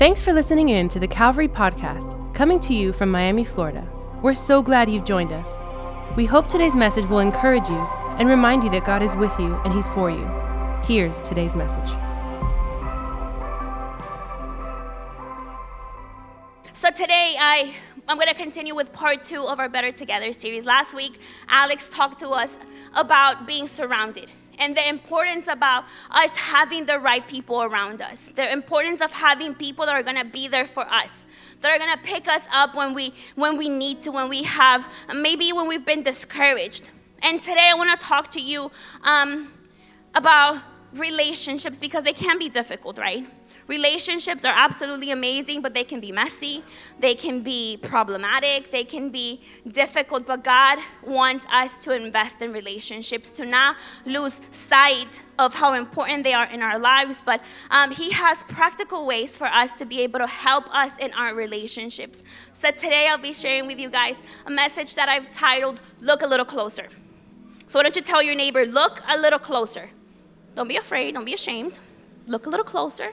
Thanks for listening in to the Calvary Podcast, coming to you from Miami, Florida. We're so glad you've joined us. We hope today's message will encourage you and remind you that God is with you and He's for you. Here's today's message. So today I I'm going to continue with part 2 of our Better Together series. Last week Alex talked to us about being surrounded and the importance about us having the right people around us. The importance of having people that are to be there for us. That are going to pick us up when we when we need to, when we have maybe when we've been discouraged. And today I want to talk to you um, about relationships because they can be difficult, right? Relationships are absolutely amazing, but they can be messy, they can be problematic, they can be difficult. But God wants us to invest in relationships, to not lose sight of how important they are in our lives. But um, He has practical ways for us to be able to help us in our relationships. So today I'll be sharing with you guys a message that I've titled Look a Little Closer. So why don't you tell your neighbor, Look a little closer. Don't be afraid, don't be ashamed. Look a little closer.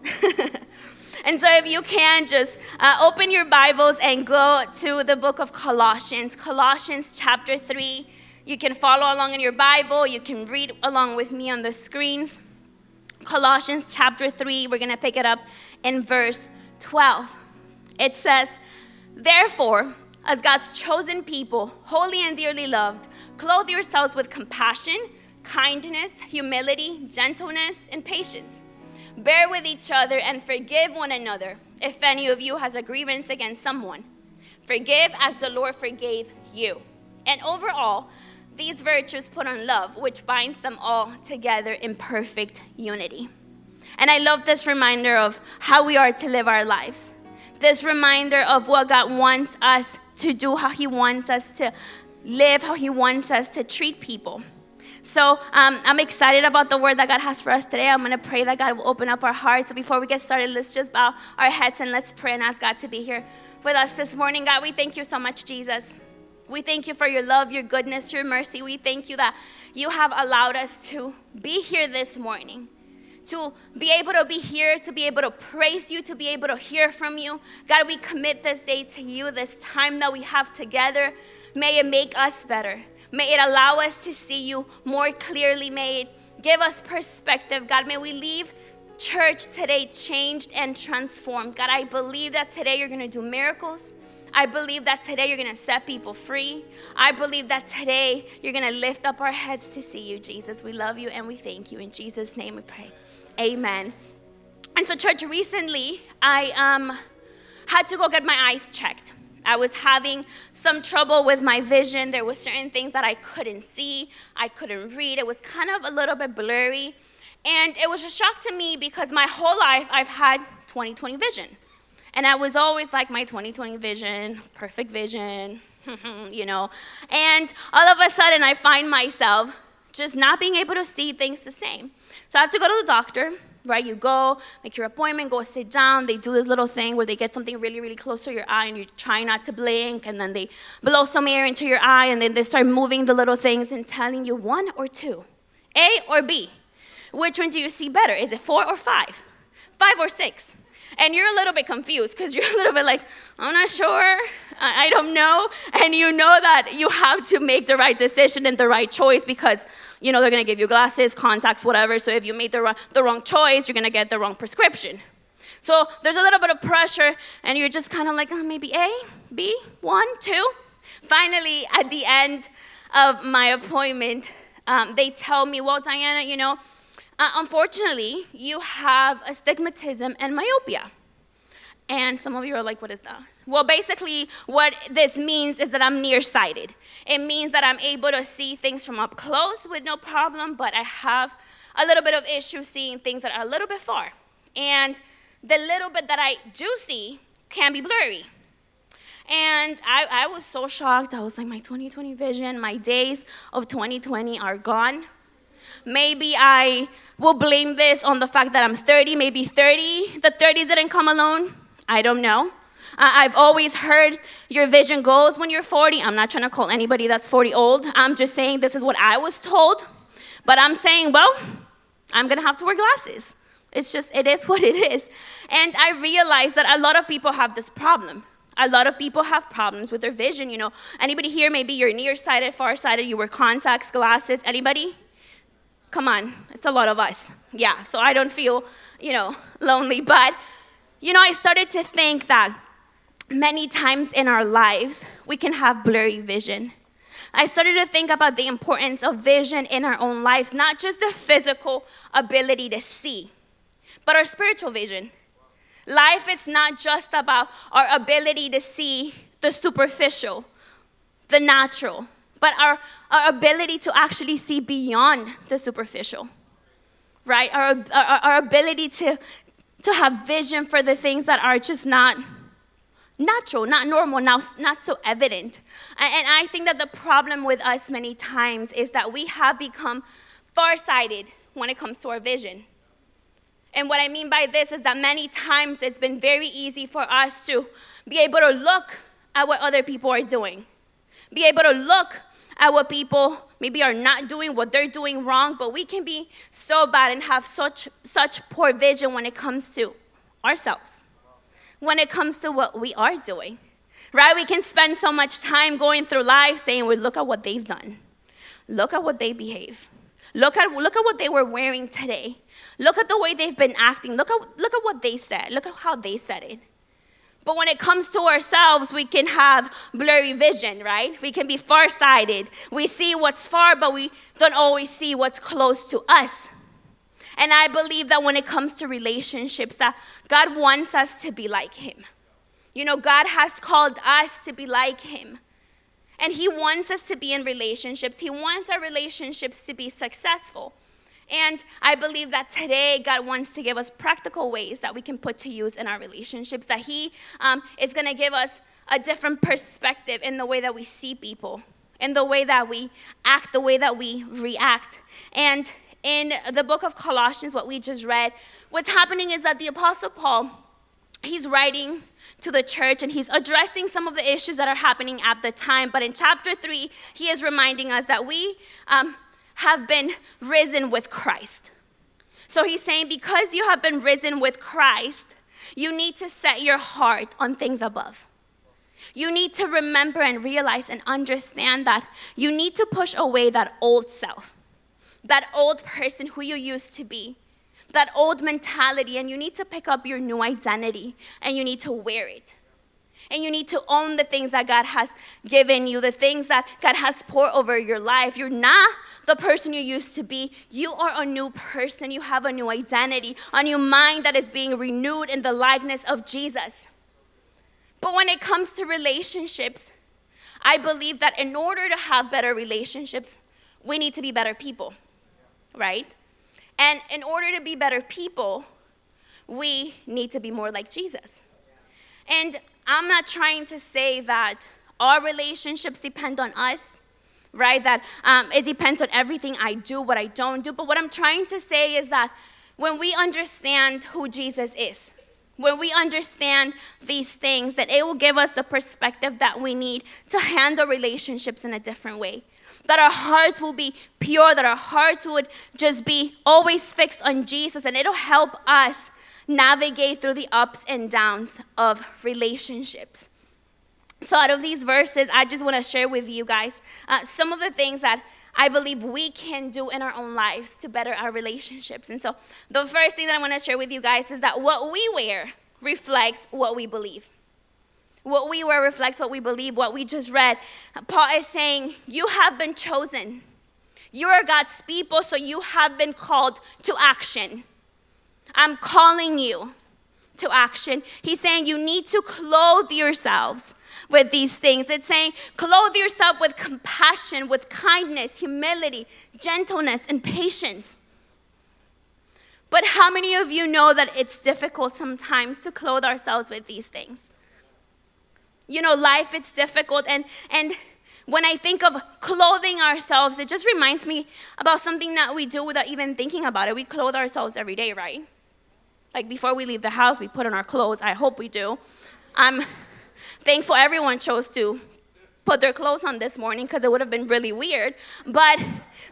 and so, if you can, just uh, open your Bibles and go to the book of Colossians, Colossians chapter 3. You can follow along in your Bible, you can read along with me on the screens. Colossians chapter 3, we're going to pick it up in verse 12. It says, Therefore, as God's chosen people, holy and dearly loved, clothe yourselves with compassion, kindness, humility, gentleness, and patience Bear with each other and forgive one another if any of you has a grievance against someone. Forgive as the Lord forgave you. And overall, these virtues put on love, which binds them all together in perfect unity. And I love this reminder of how we are to live our lives. This reminder of what God wants us to do, how He wants us to live, how He wants us to treat people. So um, I'm excited about the word that God has for us today. I'm going to pray that God will open up our hearts. So before we get started, let's just bow our heads and let's pray and ask God to be here with us this morning. God, we thank you so much, Jesus. We thank you for your love, your goodness, your mercy. We thank you that you have allowed us to be here this morning to be able to be here, to be able to praise you, to be able to hear from you. God, we commit this day to you, this time that we have together. May it make us better. May it allow us to see you more clearly. It give us perspective. God, may we leave church today changed and transformed. God, I believe that today you're going to do miracles. I believe that today you're going to set people free. I believe that today you're going to lift up our heads to see you, Jesus. We love you and we thank you. In Jesus' name we pray. Amen. And so, church, recently I um, had to go get my eyes checked. I was having some trouble with my vision. There were certain things that I couldn't see, I couldn't read. It was kind of a little bit blurry. And it was a shock to me because my whole life I've had 20/20 vision. And I was always like my 20/20 vision, perfect vision, you know. And all of a sudden I find myself just not being able to see things the same. So I have to go to the doctor right? You go, make your appointment, go sit down. They do this little thing where they get something really, really close to your eye and you try not to blink, and then they blow some air into your eye, and then they start moving the little things and telling you one or two, A or B. Which one do you see better? Is it four or five? Five or six? And you're a little bit confused because you're a little bit like, I'm not sure, I don't know. And you know that you have to make the right decision and the right choice because you know, they're going to give you glasses, contacts, whatever. So if you made the, wrong, the wrong choice, you're going to get the wrong prescription. So there's a little bit of pressure, and you're just kind of like, oh, maybe A, B, one, two. Finally, at the end of my appointment, um, they tell me, well, Diana, you know, uh, unfortunately, you have astigmatism and myopia. And some of you are like, what is that? Well, basically, what this means is that I'm nearsighted. It means that I'm able to see things from up close with no problem, but I have a little bit of issue seeing things that are a little bit far. And the little bit that I do see can be blurry. And I, I was so shocked. I was like, my 2020 vision, my days of 2020 are gone. Maybe I will blame this on the fact that I'm 30, maybe 30. The 30s didn't come alone. I don't know. Uh, I've always heard your vision goes when you're 40. I'm not trying to call anybody that's 40 old. I'm just saying this is what I was told. But I'm saying, well, I'm going to have to wear glasses. It's just, it is what it is. And I realized that a lot of people have this problem. A lot of people have problems with their vision. You know, anybody here, maybe you're nearsighted, farsighted, you wear contacts, glasses. Anybody? Come on, it's a lot of us. Yeah, so I don't feel, you know, lonely. But, you know, I started to think that many times in our lives, we can have blurry vision. I started to think about the importance of vision in our own lives, not just the physical ability to see, but our spiritual vision. Life is not just about our ability to see the superficial, the natural, but our, our ability to actually see beyond the superficial, right? Our, our, our ability to, to have vision for the things that are just not natural, not normal, now not so evident. And I think that the problem with us many times is that we have become farsighted when it comes to our vision. And what I mean by this is that many times it's been very easy for us to be able to look at what other people are doing, be able to look at what people maybe are not doing, what they're doing wrong, but we can be so bad and have such, such poor vision when it comes to ourselves, when it comes to what we are doing. Right? We can spend so much time going through life saying, well, look at what they've done. Look at what they behave. Look at, look at what they were wearing today. Look at the way they've been acting. Look at, look at what they said. Look at how they said it. But when it comes to ourselves, we can have blurry vision, right? We can be farsighted. We see what's far, but we don't always see what's close to us. And I believe that when it comes to relationships, that God wants us to be like Him. You know, God has called us to be like Him. And He wants us to be in relationships. He wants our relationships to be successful. And I believe that today God wants to give us practical ways that we can put to use in our relationships, that He um, is going to give us a different perspective in the way that we see people, in the way that we act, the way that we react. And in the book of Colossians, what we just read, what's happening is that the Apostle Paul, he's writing to the church and he's addressing some of the issues that are happening at the time. But in chapter 3, he is reminding us that we um, have been risen with Christ. So he's saying, because you have been risen with Christ, you need to set your heart on things above. You need to remember and realize and understand that you need to push away that old self, that old person who you used to be, that old mentality, and you need to pick up your new identity and you need to wear it. And you need to own the things that God has given you, the things that God has poured over your life. You're not the person you used to be. You are a new person. You have a new identity, a new mind that is being renewed in the likeness of Jesus. But when it comes to relationships, I believe that in order to have better relationships, we need to be better people, right? And in order to be better people, we need to be more like Jesus. And I'm not trying to say that our relationships depend on us right? That um, it depends on everything I do, what I don't do. But what I'm trying to say is that when we understand who Jesus is, when we understand these things, that it will give us the perspective that we need to handle relationships in a different way. That our hearts will be pure, that our hearts would just be always fixed on Jesus, and it'll help us navigate through the ups and downs of relationships. So, out of these verses, I just want to share with you guys uh, some of the things that I believe we can do in our own lives to better our relationships. And so, the first thing that I want to share with you guys is that what we wear reflects what we believe. What we wear reflects what we believe, what we just read. Paul is saying, You have been chosen. You are God's people, so you have been called to action. I'm calling you to action. He's saying you need to clothe yourselves with these things. It's saying, clothe yourself with compassion, with kindness, humility, gentleness, and patience. But how many of you know that it's difficult sometimes to clothe ourselves with these things? You know, life it's difficult and and when I think of clothing ourselves, it just reminds me about something that we do without even thinking about it. We clothe ourselves every day, right? Like before we leave the house, we put on our clothes. I hope we do. i'm thankful everyone chose to put their clothes on this morning because it would have been really weird. But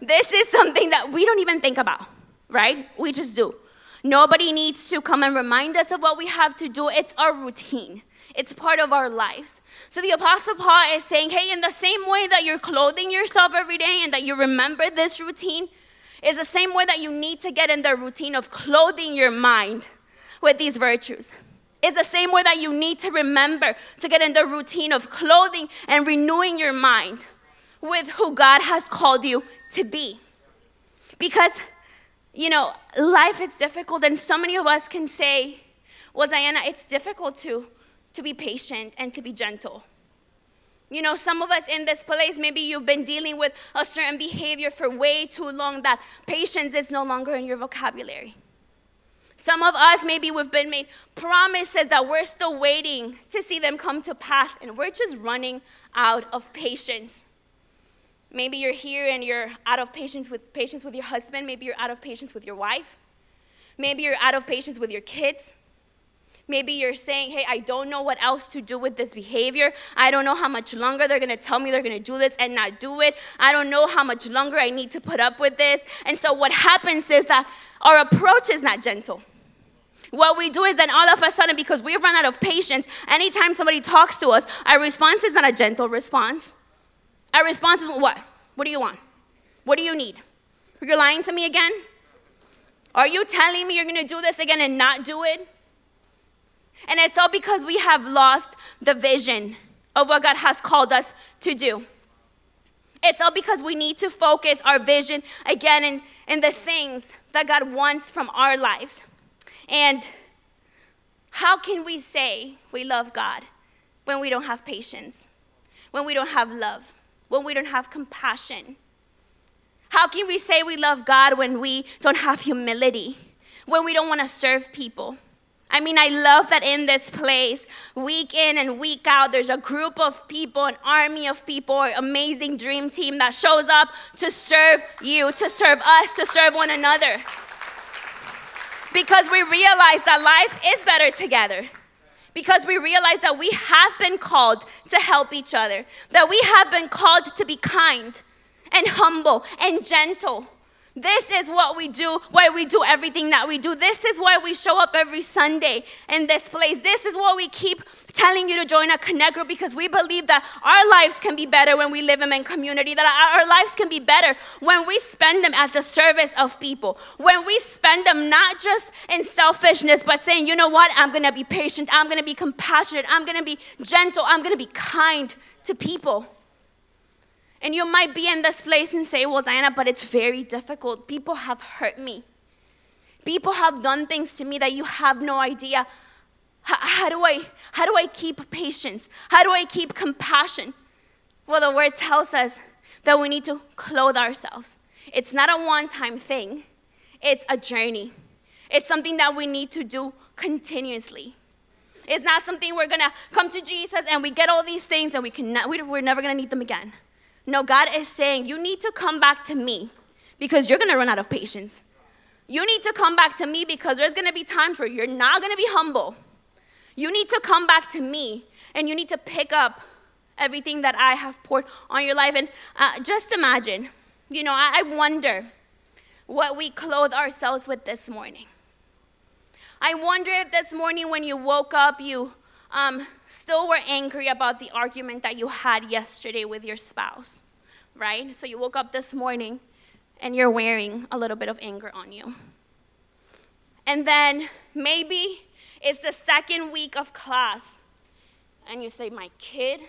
this is something that we don't even think about, right? We just do. Nobody needs to come and remind us of what we have to do. It's our routine. It's part of our lives. So the Apostle Paul is saying, hey, in the same way that you're clothing yourself every day and that you remember this routine, is the same way that you need to get in the routine of clothing your mind with these virtues. It's the same way that you need to remember to get in the routine of clothing and renewing your mind with who God has called you to be. Because, you know, life is difficult, and so many of us can say, well, Diana, it's difficult to, to be patient and to be gentle. You know, some of us in this place, maybe you've been dealing with a certain behavior for way too long that patience is no longer in your vocabulary. Some of us, maybe we've been made promises that we're still waiting to see them come to pass, and we're just running out of patience. Maybe you're here and you're out of patience with patience with your husband. Maybe you're out of patience with your wife. Maybe you're out of patience with your kids. Maybe you're saying, hey, I don't know what else to do with this behavior. I don't know how much longer they're gonna tell me they're gonna do this and not do it. I don't know how much longer I need to put up with this. And so what happens is that our approach is not gentle. What we do is then all of a sudden, because we've run out of patience, anytime somebody talks to us, our response is not a gentle response. Our response is what? What do you want? What do you need? You're lying to me again? Are you telling me you're going to do this again and not do it? And it's all because we have lost the vision of what God has called us to do. It's all because we need to focus our vision again in, in the things that God wants from our lives. And how can we say we love God when we don't have patience, when we don't have love? when we don't have compassion? How can we say we love God when we don't have humility, when we don't want to serve people? I mean, I love that in this place, week in and week out, there's a group of people, an army of people, an amazing dream team that shows up to serve you, to serve us, to serve one another. Because we realize that life is better together because we realize that we have been called to help each other, that we have been called to be kind and humble and gentle. This is what we do, why we do everything that we do. This is why we show up every Sunday in this place. This is why we keep telling you to join a connect group because we believe that our lives can be better when we live them in community, that our lives can be better when we spend them at the service of people, when we spend them not just in selfishness, but saying, you know what, I'm gonna be patient, I'm gonna be compassionate, I'm gonna be gentle, I'm gonna be kind to people. And you might be in this place and say, well, Diana, but it's very difficult. People have hurt me. People have done things to me that you have no idea. How, how, do I, how do I keep patience? How do I keep compassion? Well, the word tells us that we need to clothe ourselves. It's not a one time thing, it's a journey. It's something that we need to do continuously. It's not something we're gonna come to Jesus and we get all these things and we can we're never gonna need them again. No, God is saying, you need to come back to me because you're gonna run out of patience. You need to come back to me because there's gonna be times where you're not gonna be humble. You need to come back to me and you need to pick up everything that I have poured on your life. And uh, just imagine, you know, I, I wonder what we clothe ourselves with this morning. I wonder if this morning when you woke up, you um, still were angry about the argument that you had yesterday with your spouse, right? So you woke up this morning and you're wearing a little bit of anger on you. And then maybe it's the second week of class, and you say, My kid,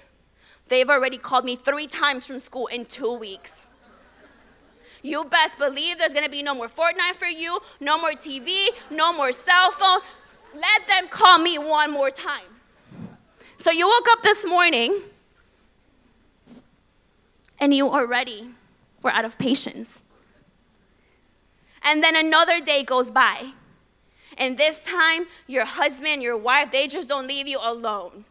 they've already called me three times from school in two weeks. You best believe there's gonna be no more Fortnite for you, no more TV, no more cell phone. Let them call me one more time. So you woke up this morning and you already were out of patience. And then another day goes by and this time, your husband, your wife, they just don't leave you alone.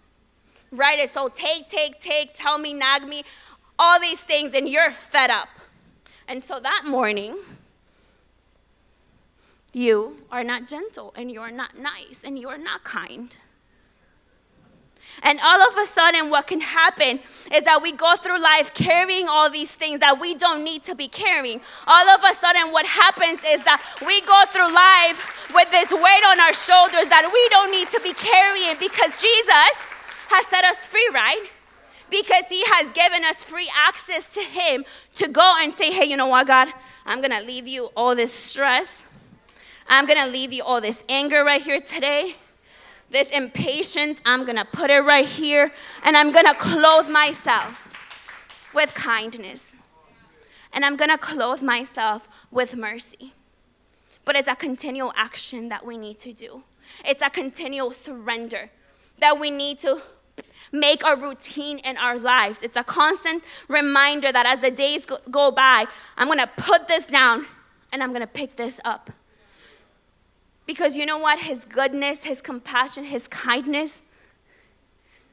Right? And so take, take, take, tell me, nag me, all these things, and you're fed up. And so that morning, you are not gentle, and you are not nice, and you are not kind. And all of a sudden, what can happen is that we go through life carrying all these things that we don't need to be carrying. All of a sudden, what happens is that we go through life with this weight on our shoulders that we don't need to be carrying because Jesus has set us free, right? Because he has given us free access to him to go and say, hey, you know what, God? I'm gonna leave you all this stress. I'm gonna leave you all this anger right here today this impatience, I'm gonna put it right here, and I'm gonna clothe myself with kindness. And I'm gonna clothe myself with mercy. But it's a continual action that we need to do, it's a continual surrender that we need to make a routine in our lives. It's a constant reminder that as the days go, go by, I'm gonna put this down and I'm gonna pick this up. Because you know what? His goodness, His compassion, His kindness,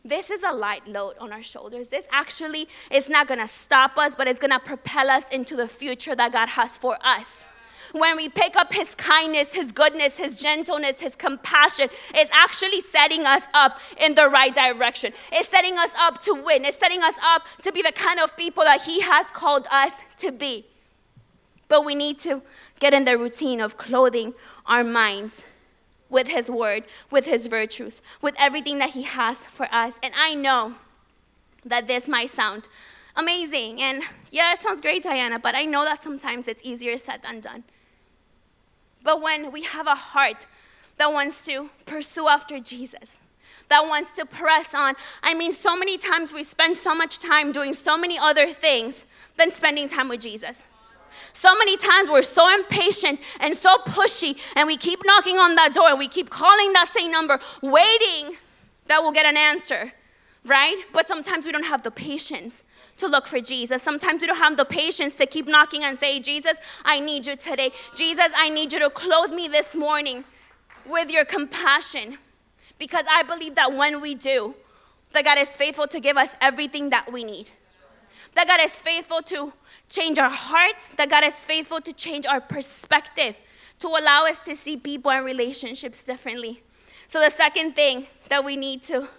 this is a light load on our shoulders. This actually is not gonna stop us, but it's gonna propel us into the future that God has for us. When we pick up His kindness, His goodness, His gentleness, His compassion, it's actually setting us up in the right direction. It's setting us up to win. It's setting us up to be the kind of people that He has called us to be. But we need to get in the routine of clothing our minds with His Word, with His virtues, with everything that He has for us. And I know that this might sound amazing. And yeah, it sounds great, Diana, but I know that sometimes it's easier said than done. But when we have a heart that wants to pursue after Jesus, that wants to press on, I mean, so many times we spend so much time doing so many other things than spending time with Jesus. So many times we're so impatient and so pushy, and we keep knocking on that door and we keep calling that same number, waiting that we'll get an answer, right? But sometimes we don't have the patience to look for Jesus. Sometimes we don't have the patience to keep knocking and say, Jesus, I need you today. Jesus, I need you to clothe me this morning with your compassion. Because I believe that when we do, that God is faithful to give us everything that we need. That God is faithful to change our hearts, that God is faithful to change our perspective, to allow us to see people and relationships differently. So, the second thing that we need to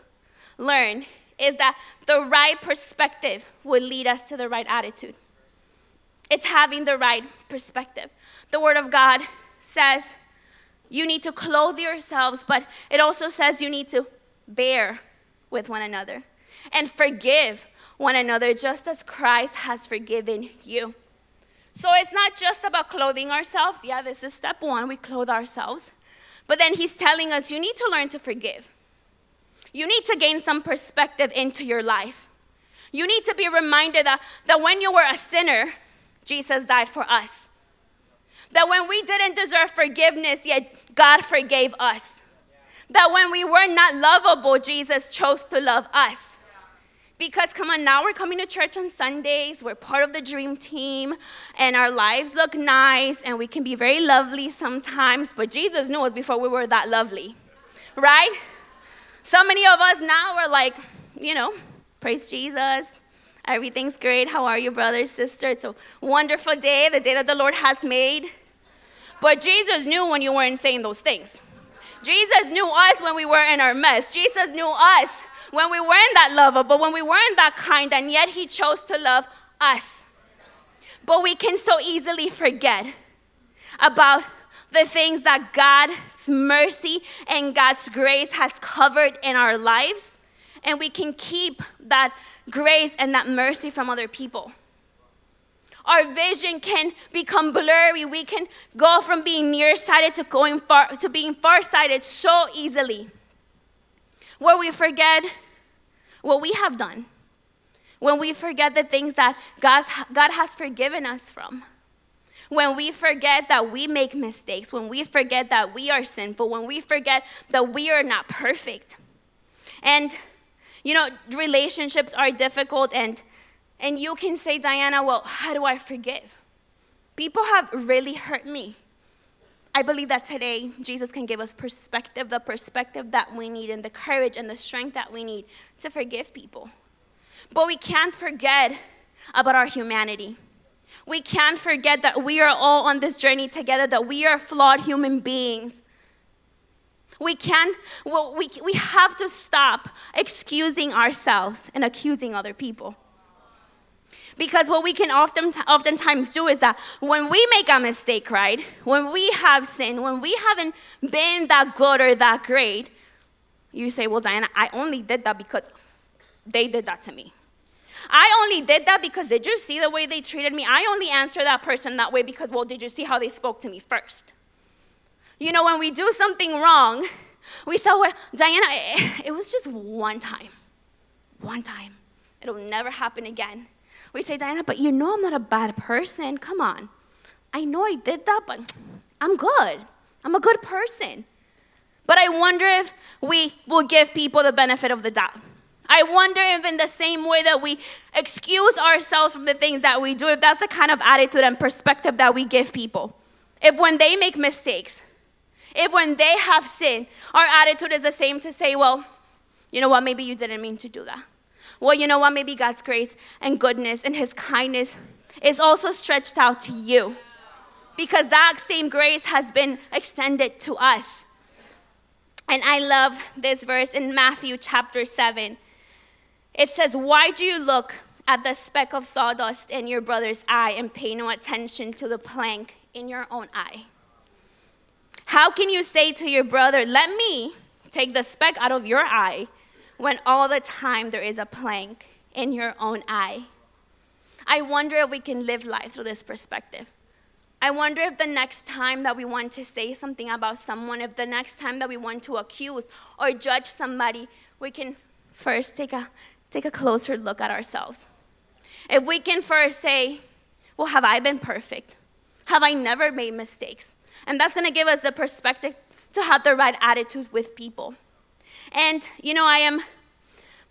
learn is that the right perspective will lead us to the right attitude. It's having the right perspective. The Word of God says you need to clothe yourselves, but it also says you need to bear with one another and forgive one another just as Christ has forgiven you. So it's not just about clothing ourselves. Yeah, this is step one. We clothe ourselves. But then he's telling us you need to learn to forgive. You need to gain some perspective into your life. You need to be reminded that, that when you were a sinner, Jesus died for us. That when we didn't deserve forgiveness, yet God forgave us. That when we were not lovable, Jesus chose to love us. Because come on, now we're coming to church on Sundays, we're part of the dream team, and our lives look nice, and we can be very lovely sometimes, but Jesus knew us before we were that lovely, right? So many of us now are like, you know, praise Jesus. Everything's great. How are you, brother, sister? It's a wonderful day, the day that the Lord has made. But Jesus knew when you weren't saying those things. Jesus knew us when we were in our mess. Jesus knew us when we weren't that lovable, when we weren't that kind, and yet He chose to love us. But we can so easily forget about the things that God's mercy and God's grace has covered in our lives, and we can keep that grace and that mercy from other people. Our vision can become blurry. We can go from being nearsighted to going far to being farsighted so easily. Where we forget what we have done, when we forget the things that God's, God has forgiven us from, when we forget that we make mistakes, when we forget that we are sinful, when we forget that we are not perfect. And, you know, relationships are difficult, and, and you can say, Diana, well, how do I forgive? People have really hurt me. I believe that today Jesus can give us perspective, the perspective that we need, and the courage and the strength that we need to forgive people. But we can't forget about our humanity. We can't forget that we are all on this journey together, that we are flawed human beings. We can't. well, we, we have to stop excusing ourselves and accusing other people. Because what we can often, oftentimes do is that when we make a mistake, right? When we have sin, when we haven't been that good or that great, you say, Well, Diana, I only did that because they did that to me. I only did that because did you see the way they treated me? I only answer that person that way because, well, did you see how they spoke to me first? You know, when we do something wrong, we say, well, Diana, it, it was just one time. One time. It'll never happen again. We say, Diana, but you know I'm not a bad person. Come on. I know I did that, but I'm good. I'm a good person. But I wonder if we will give people the benefit of the doubt. I wonder if, in the same way that we excuse ourselves from the things that we do, if that's the kind of attitude and perspective that we give people. If when they make mistakes, if when they have sin, our attitude is the same to say, well, you know what, maybe you didn't mean to do that. Well, you know what? Maybe God's grace and goodness and His kindness is also stretched out to you because that same grace has been extended to us. And I love this verse in Matthew chapter 7. It says, Why do you look at the speck of sawdust in your brother's eye and pay no attention to the plank in your own eye? How can you say to your brother, Let me take the speck out of your eye? When all the time there is a plank in your own eye. I wonder if we can live life through this perspective. I wonder if the next time that we want to say something about someone, if the next time that we want to accuse or judge somebody, we can first take a, take a closer look at ourselves. If we can first say, Well, have I been perfect? Have I never made mistakes? And that's gonna give us the perspective to have the right attitude with people. And, you know, I am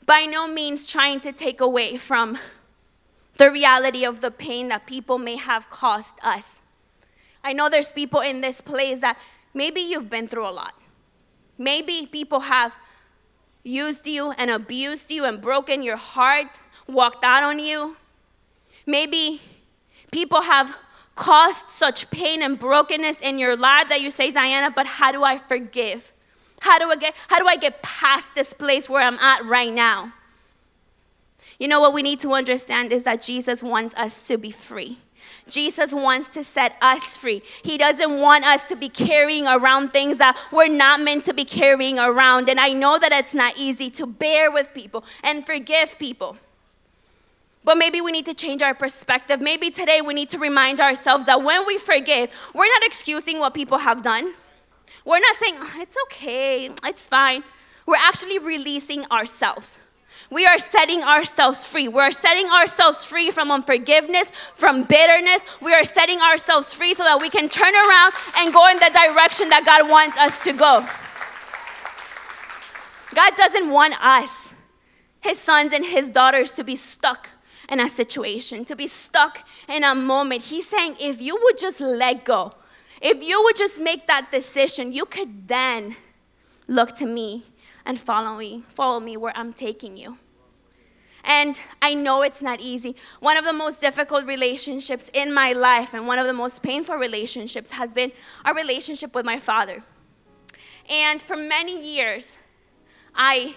by no means trying to take away from the reality of the pain that people may have caused us. I know there's people in this place that maybe you've been through a lot. Maybe people have used you and abused you and broken your heart, walked out on you. Maybe people have caused such pain and brokenness in your life that you say, Diana, but how do I forgive? How do I get how do I get past this place where I'm at right now? You know what we need to understand is that Jesus wants us to be free. Jesus wants to set us free. He doesn't want us to be carrying around things that we're not meant to be carrying around. And I know that it's not easy to bear with people and forgive people. But maybe we need to change our perspective. Maybe today we need to remind ourselves that when we forgive, we're not excusing what people have done. We're not saying, oh, it's okay, it's fine. We're actually releasing ourselves. We are setting ourselves free. We're setting ourselves free from unforgiveness, from bitterness. We are setting ourselves free so that we can turn around and go in the direction that God wants us to go. God doesn't want us, His sons and His daughters, to be stuck in a situation, to be stuck in a moment. He's saying, if you would just let go, if you would just make that decision, you could then look to me and follow me, follow me where I'm taking you. And I know it's not easy. One of the most difficult relationships in my life and one of the most painful relationships has been our relationship with my father. And for many years, I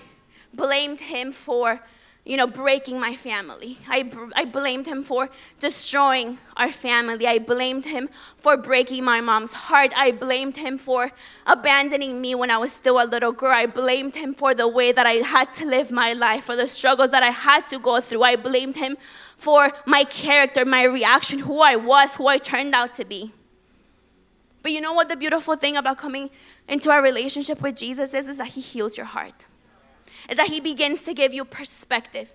blamed him for you know, breaking my family. I, I blamed him for destroying our family. I blamed him for breaking my mom's heart. I blamed him for abandoning me when I was still a little girl. I blamed him for the way that I had to live my life, for the struggles that I had to go through. I blamed him for my character, my reaction, who I was, who I turned out to be. But you know what the beautiful thing about coming into our relationship with Jesus is? Is that he heals your heart is that He begins to give you perspective.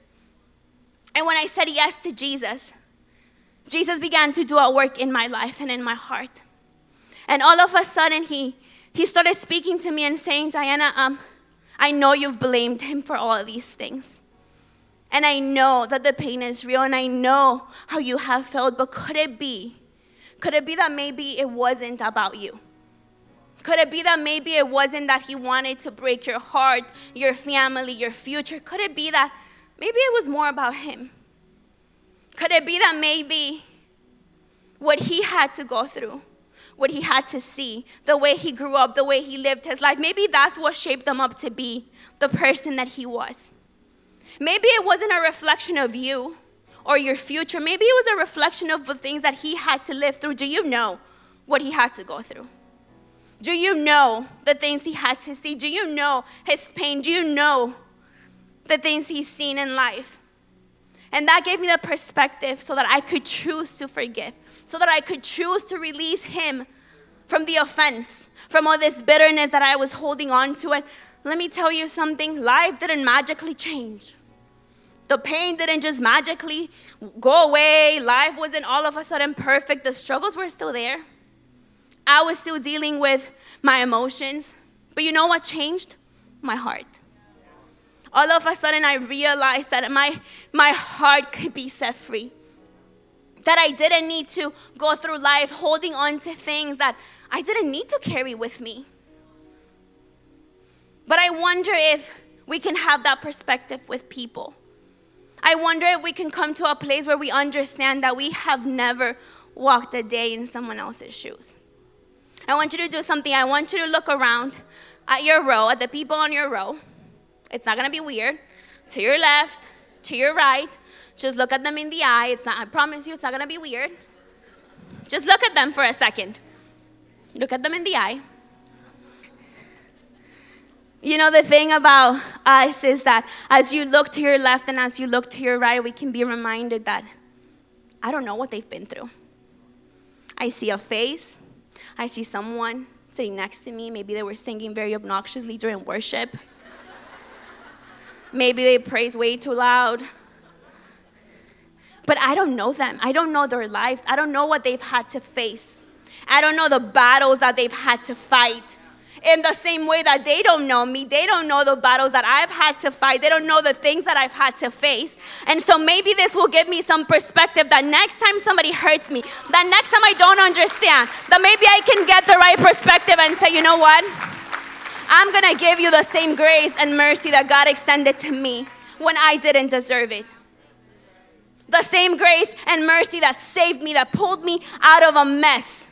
And when I said yes to Jesus, Jesus began to do a work in my life and in my heart. And all of a sudden, He, he started speaking to me and saying, Diana, um, I know you've blamed Him for all of these things. And I know that the pain is real and I know how you have felt, but could it be? Could it be that maybe it wasn't about you? Could it be that maybe it wasn't that he wanted to break your heart, your family, your future? Could it be that maybe it was more about him? Could it be that maybe what he had to go through what he had to see, the way he grew up, the way he lived his life. Maybe that's what shaped him up to be the person that he was. Maybe it wasn't a reflection of you or your future. Maybe it was a reflection of the things that he had to live through. Do you know what he had to go through? Do you know the things he had to see? Do you know his pain? Do you know the things he's seen in life? And that gave me the perspective so that I could choose to forgive, so that I could choose to release him from the offense, from all this bitterness that I was holding on to. And let me tell you something life didn't magically change. The pain didn't just magically go away. Life wasn't all of a sudden perfect. The struggles were still there. I was still dealing with my emotions. But you know what changed? My heart. All of a sudden, I realized that my, my heart could be set free. That I didn't need to go through life holding on to things that I didn't need to carry with me. But I wonder if we can have that perspective with people. I wonder if we can come to a place where we understand that we have never walked a day in someone else's shoes. I want you to do something. I want you to look around at your row, at the people on your row. It's not gonna be weird. To your left, to your right. Just look at them in the eye. It's not, I promise you, it's not gonna be weird. Just look at them for a second. Look at them in the eye. You know, the thing about us is that as you look to your left and as you look to your right, we can be reminded that I don't know what they've been through. I see a face, I see someone sitting next to me. Maybe they were singing very obnoxiously during worship. Maybe they praise way too loud. But I don't know them. I don't know their lives. I don't know what they've had to face. I don't know the battles that they've had to fight in the same way that they don't know me. They don't know the battles that I've had to fight. They don't know the things that I've had to face. And so maybe this will give me some perspective that next time somebody hurts me, that next time I don't understand, that maybe I can get the right perspective and say, you know what? I'm to give you the same grace and mercy that God extended to me when I didn't deserve it. The same grace and mercy that saved me, that pulled me out of a mess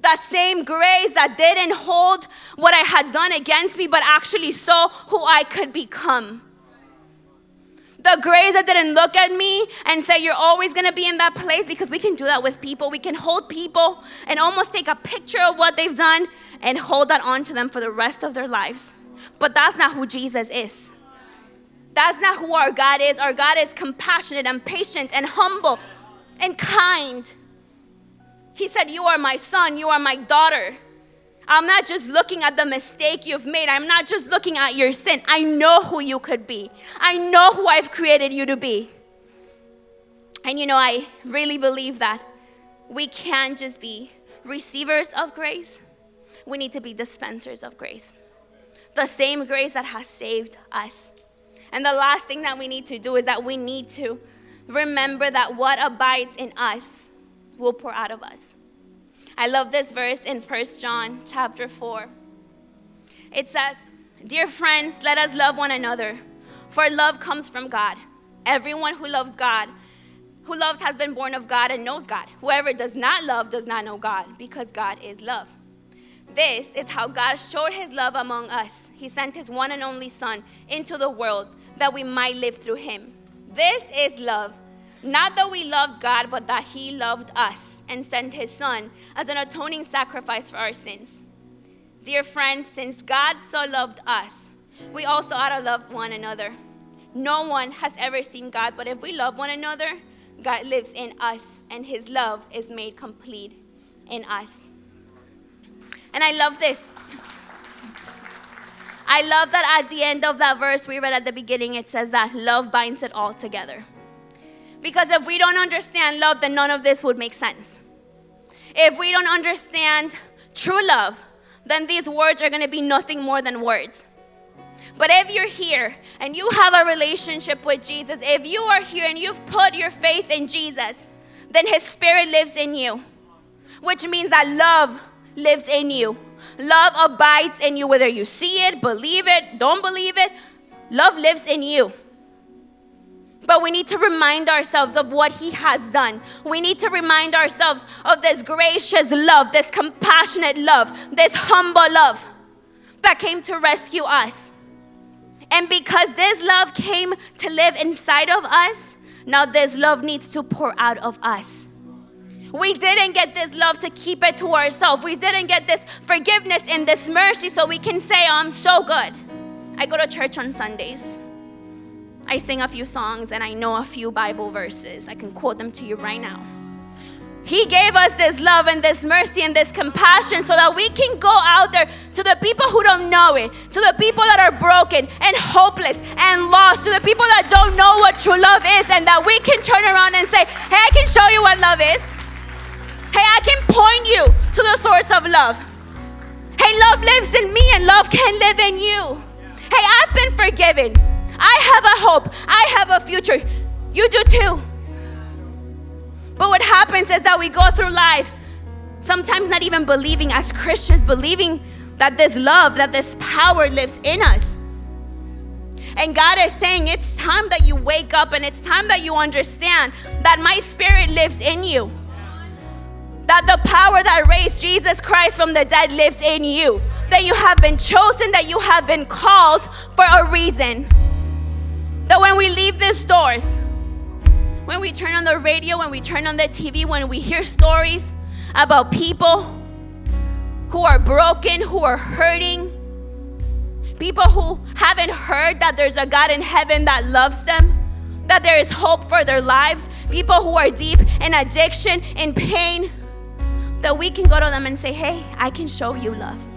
that same grace that didn't hold what I had done against me, but actually saw who I could become. The grace that didn't look at me and say, You're always gonna be in that place, because we can do that with people. We can hold people and almost take a picture of what they've done and hold that on to them for the rest of their lives. But that's not who Jesus is. That's not who our God is. Our God is compassionate and patient and humble and kind. He said, You are my son, you are my daughter. I'm not just looking at the mistake you've made. I'm not just looking at your sin. I know who you could be. I know who I've created you to be. And you know, I really believe that we can't just be receivers of grace, we need to be dispensers of grace. The same grace that has saved us. And the last thing that we need to do is that we need to remember that what abides in us will pour out of us. I love this verse in 1 John chapter 4. It says, Dear friends, let us love one another, for love comes from God. Everyone who loves God, who loves has been born of God and knows God. Whoever does not love does not know God, because God is love. This is how God showed his love among us. He sent his one and only Son into the world that we might live through him. This is love not that we loved God, but that He loved us and sent His Son as an atoning sacrifice for our sins. Dear friends, since God so loved us, we also ought to love one another. No one has ever seen God, but if we love one another, God lives in us, and His love is made complete in us. And I love this. I love that at the end of that verse we read at the beginning, it says that love binds it all together. Because if we don't understand love, then none of this would make sense. If we don't understand true love, then these words are going to be nothing more than words. But if you're here and you have a relationship with Jesus, if you are here and you've put your faith in Jesus, then His Spirit lives in you, which means that love lives in you. Love abides in you, whether you see it, believe it, don't believe it. Love lives in you. But we need to remind ourselves of what He has done. We need to remind ourselves of this gracious love, this compassionate love, this humble love that came to rescue us. And because this love came to live inside of us, now this love needs to pour out of us. We didn't get this love to keep it to ourselves. We didn't get this forgiveness and this mercy so we can say, oh, I'm so good. I go to church on Sundays. I sing a few songs and I know a few Bible verses. I can quote them to you right now. He gave us this love and this mercy and this compassion so that we can go out there to the people who don't know it, to the people that are broken and hopeless and lost, to the people that don't know what true love is, and that we can turn around and say, Hey, I can show you what love is. Hey, I can point you to the source of love. Hey, love lives in me and love can live in you. Hey, I've been forgiven. I have a hope. I have a future. You do too. But what happens is that we go through life, sometimes not even believing as Christians, believing that this love, that this power lives in us. And God is saying, it's time that you wake up and it's time that you understand that my spirit lives in you. That the power that raised Jesus Christ from the dead lives in you. That you have been chosen, that you have been called for a reason. That when we leave these doors, when we turn on the radio, when we turn on the TV, when we hear stories about people who are broken, who are hurting, people who haven't heard that there's a God in heaven that loves them, that there is hope for their lives, people who are deep in addiction, in pain, that we can go to them and say, Hey, I can show you love.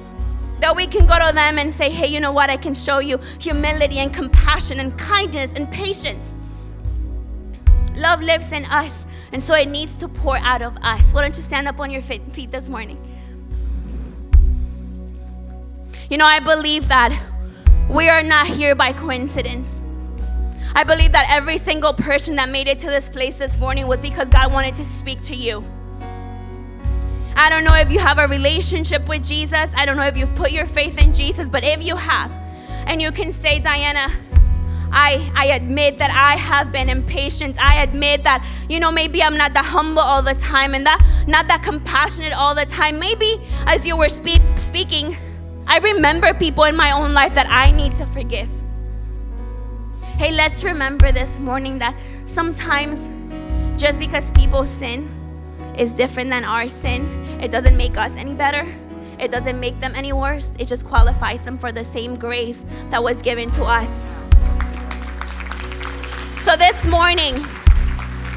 That we can go to them and say, Hey, you know what? I can show you humility and compassion and kindness and patience. Love lives in us, and so it needs to pour out of us. Why don't you stand up on your feet this morning? You know, I believe that we are not here by coincidence. I believe that every single person that made it to this place this morning was because God wanted to speak to you. I don't know if you have a relationship with Jesus. I don't know if you've put your faith in Jesus, but if you have, and you can say, Diana, I, I admit that I have been impatient. I admit that, you know, maybe I'm not that humble all the time and that not that compassionate all the time. Maybe as you were spe- speaking, I remember people in my own life that I need to forgive. Hey, let's remember this morning that sometimes just because people sin is different than our sin, it doesn't make us any better. It doesn't make them any worse. It just qualifies them for the same grace that was given to us. So this morning,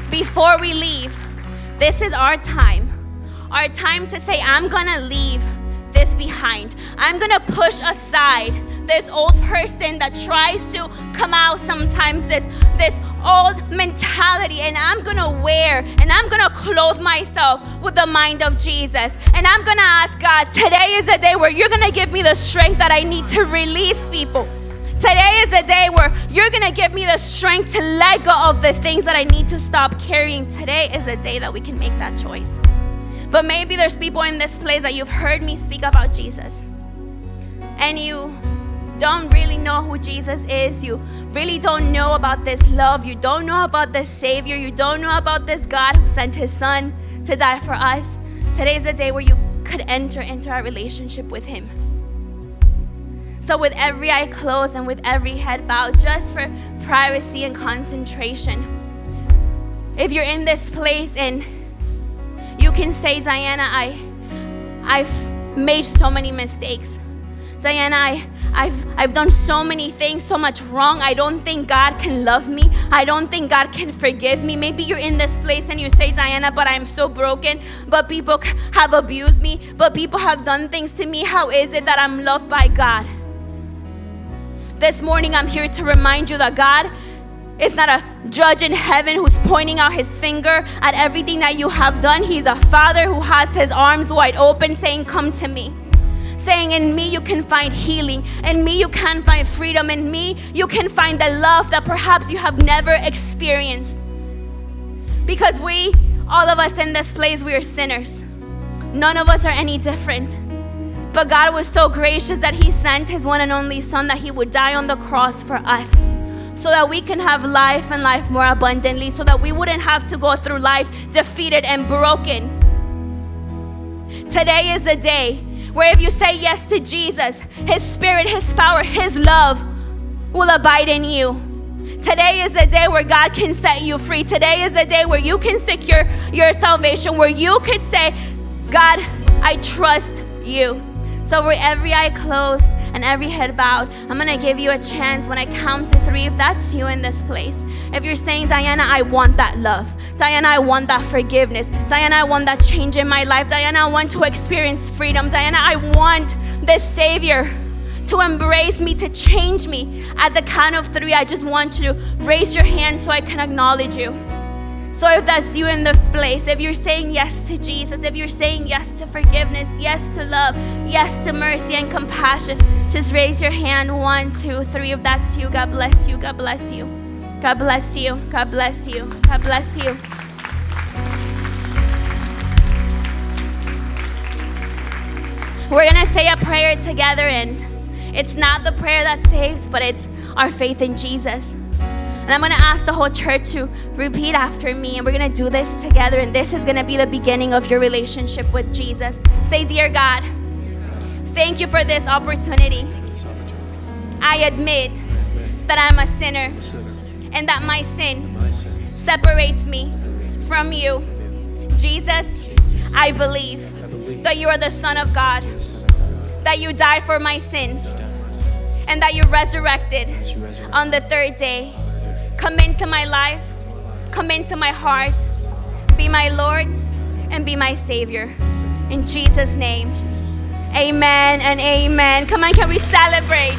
before we leave, this is our time. Our time to say, I'm gonna leave this behind. I'm gonna push aside this old person that tries to come out sometimes, this, this old mentality, and I'm gonna wear and I'm gonna clothe myself with the mind of Jesus. And I'm gonna ask God, today is a day where you're gonna give me the strength that I need to release people. Today is a day where you're going to give me the strength to let go of the things that I need to stop carrying. Today is a day that we can make that choice. But maybe there's people in this place that you've heard me speak about Jesus. And you don't really know who Jesus is. You really don't know about this love. You don't know about this Savior. You don't know about this God who sent His Son to die for us. Today is a day where you could enter into a relationship with Him. So, with every eye closed and with every head bowed, just for privacy and concentration, if you're in this place and you can say, Diana, I, I've made so many mistakes. Diana, I, I've, I've done so many things, so much wrong. I don't think God can love me. I don't think God can forgive me. Maybe you're in this place and you say, Diana, but I'm so broken. But people have abused me. But people have done things to me. How is it that I'm loved by God? This morning, I'm here to remind you that God is not a judge in heaven who's pointing out his finger at everything that you have done. He's a father who has his arms wide open, saying, Come to me. Saying, In me you can find healing. In me you can find freedom. In me you can find the love that perhaps you have never experienced. Because we, all of us in this place, we are sinners. None of us are any different. But God was so gracious that He sent His one and only Son that He would die on the cross for us so that we can have life and life more abundantly, so that we wouldn't have to go through life defeated and broken. Today is the day where if you say yes to Jesus, His Spirit, His power, His love will abide in you. Today is a day where God can set you free. Today is a day where you can secure your salvation, where you could say, God, I trust you. So, with every eye closed and every head bowed, I'm gonna give you a chance when I count to three. If that's you in this place, if you're saying, Diana, I want that love, Diana, I want that forgiveness, Diana, I want that change in my life, Diana, I want to experience freedom, Diana, I want this Savior to embrace me, to change me. At the count of three, I just want you to raise your hand so I can acknowledge you. If that's you in this place, if you're saying yes to Jesus, if you're saying yes to forgiveness, yes to love, yes to mercy and compassion, just raise your hand. One, two, three. If that's you, God bless you. God bless you. God bless you. God bless you. God bless you. We're going to say a prayer together, and it's not the prayer that saves, but it's our faith in Jesus. And I'm going to ask the whole church to repeat after me, and we're going to do this together. And this is going to be the beginning of your relationship with Jesus. Say, Dear God, thank you for this opportunity. I admit that I'm a sinner and that my sin separates me from you. Jesus, I believe that you are the Son of God, that you died for my sins, and that you resurrected on the third day. Come into my life, come into my heart, be my Lord, and be my Savior. In Jesus' name, amen and amen. Come on, can we celebrate?